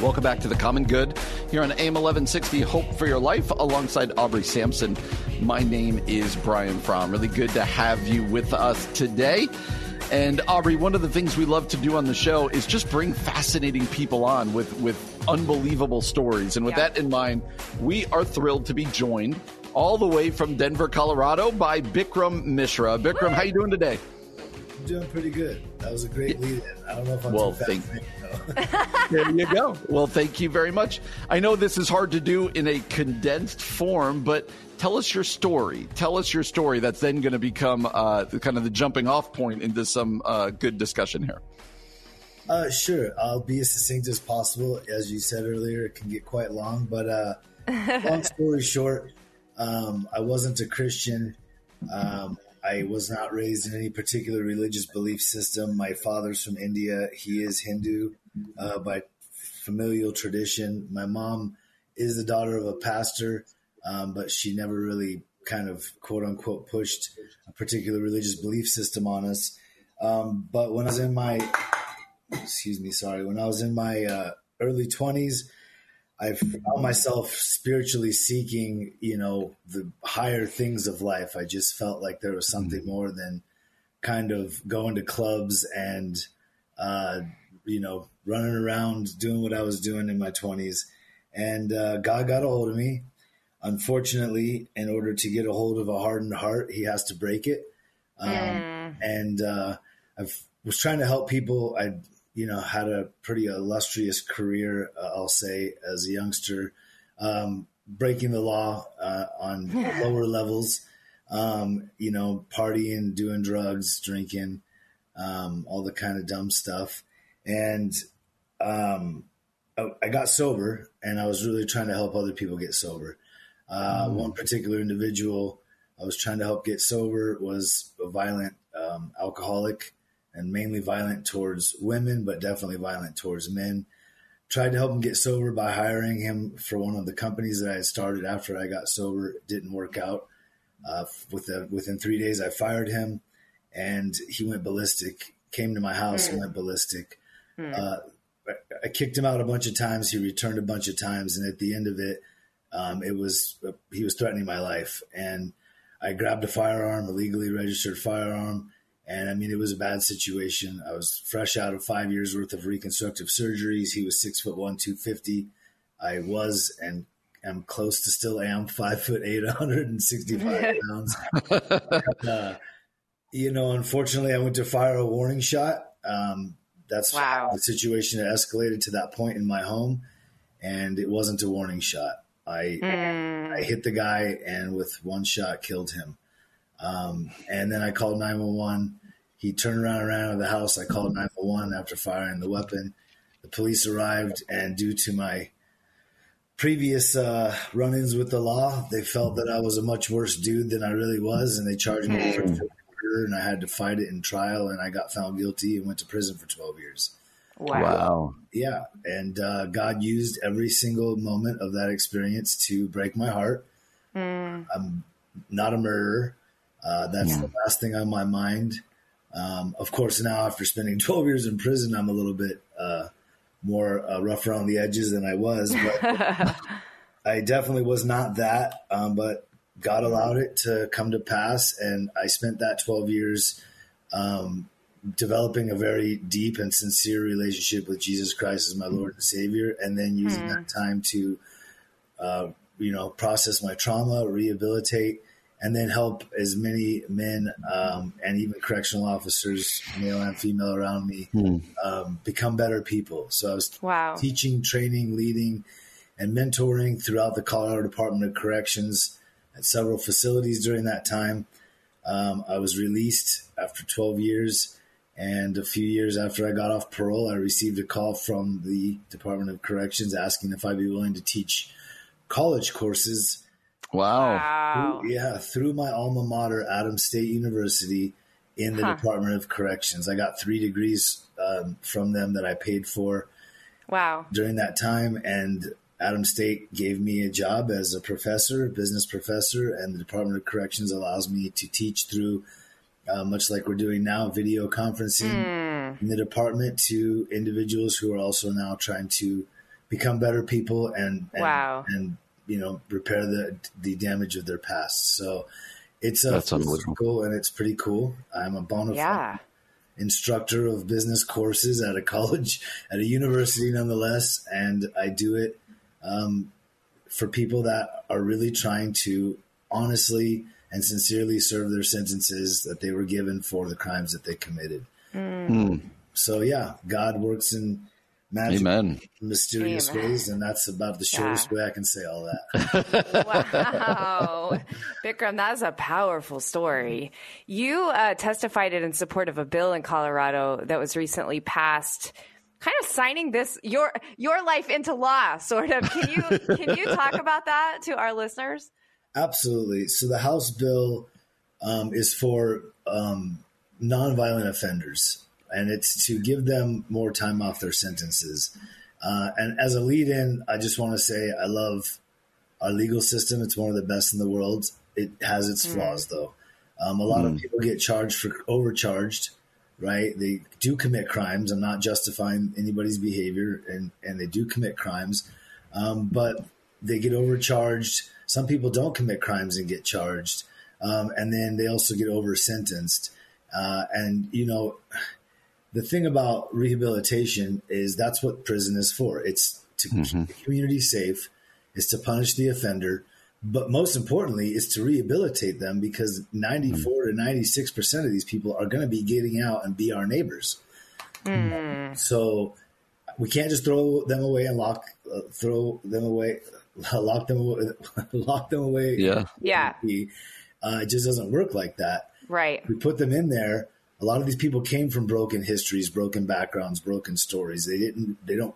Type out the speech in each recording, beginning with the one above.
Welcome back to the Common Good here on AM 1160 Hope for Your Life alongside Aubrey Sampson. My name is Brian From. Really good to have you with us today. And Aubrey, one of the things we love to do on the show is just bring fascinating people on with, with unbelievable stories. And with yeah. that in mind, we are thrilled to be joined all the way from Denver, Colorado by Bikram Mishra. Bikram, how are you doing today? I'm doing pretty good. That was a great lead in. I don't know if I'm well, too fast. there you go. Well, thank you very much. I know this is hard to do in a condensed form, but tell us your story. Tell us your story. That's then going to become uh, kind of the jumping off point into some uh, good discussion here. Uh, sure. I'll be as succinct as possible. As you said earlier, it can get quite long, but uh, long story short, um, I wasn't a Christian. Um, I was not raised in any particular religious belief system. My father's from India. He is Hindu uh, by familial tradition. My mom is the daughter of a pastor, um, but she never really kind of quote unquote pushed a particular religious belief system on us. Um, but when I was in my, excuse me, sorry, when I was in my uh, early 20s, I found myself spiritually seeking, you know, the higher things of life. I just felt like there was something mm-hmm. more than kind of going to clubs and, uh, you know, running around doing what I was doing in my 20s. And uh, God got a hold of me. Unfortunately, in order to get a hold of a hardened heart, He has to break it. Um, mm. And uh, I was trying to help people. I you know, had a pretty illustrious career, uh, I'll say, as a youngster, um, breaking the law uh, on lower levels, um, you know, partying, doing drugs, drinking, um, all the kind of dumb stuff. And um, I, I, got sober and I was really trying to help other people get sober. Uh, mm. One particular individual I was trying to help get sober was a violent um, alcoholic and mainly violent towards women, but definitely violent towards men. Tried to help him get sober by hiring him for one of the companies that I had started after I got sober. It didn't work out. Uh, with the, within three days, I fired him, and he went ballistic. Came to my house mm. and went ballistic. Mm. Uh, I kicked him out a bunch of times. He returned a bunch of times, and at the end of it, um, it was uh, he was threatening my life. And I grabbed a firearm, a legally registered firearm, and I mean, it was a bad situation. I was fresh out of five years worth of reconstructive surgeries. He was six foot one, 250. I was and am close to still am five foot eight, 165 pounds. uh, you know, unfortunately, I went to fire a warning shot. Um, that's wow. the situation that escalated to that point in my home, and it wasn't a warning shot. I mm. I hit the guy and with one shot killed him. Um, and then I called 911 he turned around and ran out of the house. I called 911 after firing the weapon. The police arrived, and due to my previous uh, run ins with the law, they felt that I was a much worse dude than I really was, and they charged me for murder, and I had to fight it in trial, and I got found guilty and went to prison for 12 years. Wow. wow. Yeah. And uh, God used every single moment of that experience to break my heart. Mm. I'm not a murderer. Uh, that's yeah. the last thing on my mind. Um, of course, now after spending 12 years in prison, I'm a little bit uh, more uh, rough around the edges than I was. But I definitely was not that. Um, but God allowed it to come to pass, and I spent that 12 years um, developing a very deep and sincere relationship with Jesus Christ as my Lord and Savior, and then using mm. that time to, uh, you know, process my trauma, rehabilitate and then help as many men um, and even correctional officers, male and female, around me hmm. um, become better people. So I was wow. teaching, training, leading, and mentoring throughout the Colorado Department of Corrections at several facilities during that time. Um, I was released after 12 years. And a few years after I got off parole, I received a call from the Department of Corrections asking if I'd be willing to teach college courses Wow. wow. Yeah, through my alma mater, Adams State University, in the huh. Department of Corrections. I got three degrees um, from them that I paid for. Wow. During that time, and Adams State gave me a job as a professor, business professor, and the Department of Corrections allows me to teach through, uh, much like we're doing now, video conferencing mm. in the department to individuals who are also now trying to become better people and, and wow and you know repair the the damage of their past. So it's a That's unbelievable. cool and it's pretty cool. I'm a bona fide yeah instructor of business courses at a college, at a university, nonetheless, and I do it um, for people that are really trying to honestly and sincerely serve their sentences that they were given for the crimes that they committed. So yeah, God works in magic, Amen. mysterious Amen. ways, and that's about the shortest Yeah. way I can say all that. Wow. Bikram, that's a powerful story. You uh, testified in support of a bill in Colorado that was recently passed, kind of signing this your your life into law, sort of. Can you can you talk about that to our listeners? Absolutely. So the House bill um, is for um, nonviolent offenders, and it's to give them more time off their sentences. Uh, and as a lead in, I just want to say I love our legal system. It's one of the best in the world. It has its flaws, though. Um, a lot of people get charged for overcharged, right? They do commit crimes. I'm not justifying anybody's behavior, and, and they do commit crimes, um, but they get overcharged. Some people don't commit crimes and get charged, um, and then they also get over sentenced. Uh, and you know, the thing about rehabilitation is that's what prison is for. It's to keep the community safe. It's to punish the offender, but most importantly, is to rehabilitate them because 94 to 96 percent of these people are going to be getting out and be our neighbors. So we can't just throw them away and lock, uh, throw them away, lock them away, lock them away. Yeah. Yeah. Uh, it just doesn't work like that Right. we put them in there. A lot of these people came from broken histories, broken backgrounds, broken stories. They didn't, they don't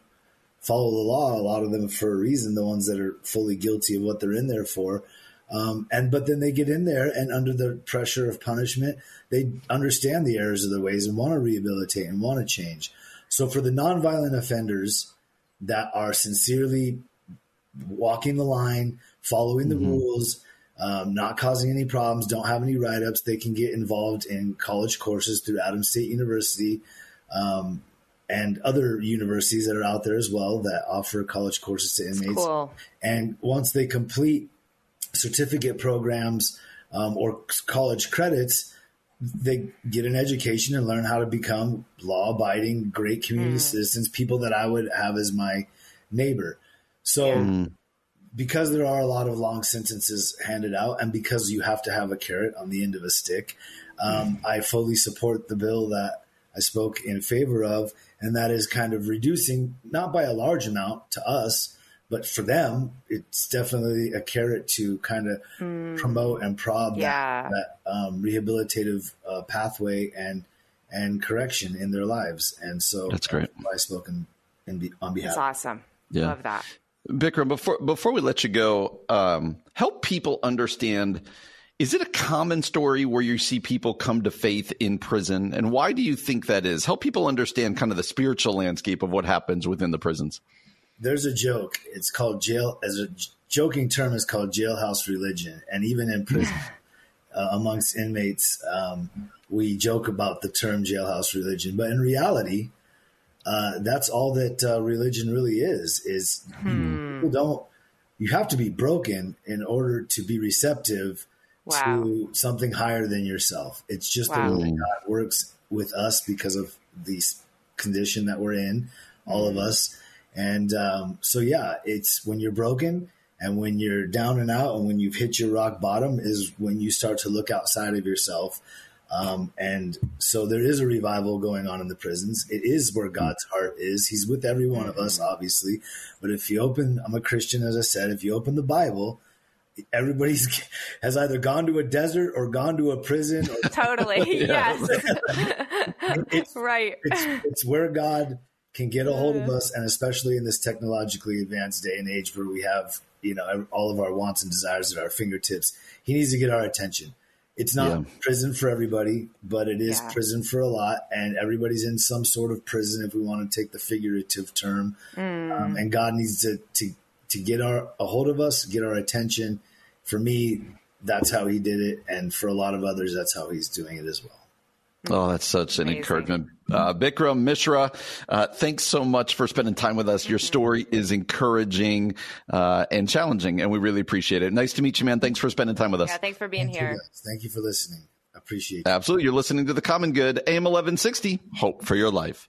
follow the law. A lot of them for a reason, the ones that are fully guilty of what they're in there for. Um, and, but then they get in there and under the pressure of punishment, they understand the errors of their ways and want to rehabilitate and want to change. So for the nonviolent offenders that are sincerely walking the line, following the rules, um, not causing any problems, don't have any write ups. They can get involved in college courses through Adams State University um, and other universities that are out there as well that offer college courses to inmates. Cool. And once they complete certificate programs um, or college credits, they get an education and learn how to become law abiding, great community citizens, people that I would have as my neighbor. So, because there are a lot of long sentences handed out, and because you have to have a carrot on the end of a stick, um, I fully support the bill that I spoke in favor of, and that is kind of reducing, not by a large amount to us, but for them, it's definitely a carrot to kind of promote and prod Yeah. that, that um, rehabilitative uh, pathway and and correction in their lives. And so That's great. why I spoke in, in be, on behalf. That's awesome. Yeah. Love that. Bikram, before before we let you go, um, help people understand. Is it a common story where you see people come to faith in prison, and why do you think that is? Help people understand kind of the spiritual landscape of what happens within the prisons. there's a joke. It's called jail as a joking term is called jailhouse religion, and even in prison, uh, amongst inmates, um, we joke about the term jailhouse religion. But in reality, uh, that's all that uh, religion really is. Is people don't. You have to be broken in order to be receptive Wow. to something higher than yourself. It's just Wow. the way God works with us because of the condition that we're in, all of us. And um, so, yeah, it's when you're broken and when you're down and out and when you've hit your rock bottom is when you start to look outside of yourself. Um, and so there is a revival going on in the prisons. It is where God's heart is. He's with every one of us, obviously. But if you open, I'm a Christian, as I said, if you open the Bible, everybody's has either gone to a desert or gone to a prison. Or Totally. Yes. it's, right. it's, it's where God can get a hold of us, and especially in this technologically advanced day and age where we have, you know, all of our wants and desires at our fingertips. He needs to get our attention. It's not Yeah. prison for everybody, but it is Yeah. prison for a lot, and everybody's in some sort of prison if we want to take the figurative term. Um, and God needs to, to to get our a hold of us, get our attention. For me, that's how He did it, and for a lot of others, that's how He's doing it as well. Oh, that's such an encouragement. Uh, Bikram Mishra, uh, thanks so much for spending time with us. Your story is encouraging uh, and challenging, and we really appreciate it. Nice to meet you, man. Thanks for spending time with us. Yeah, thanks for being Thank here. You Thank you for listening. I appreciate it. Absolutely. You're listening to The Common Good, AM 1160. Hope for your life.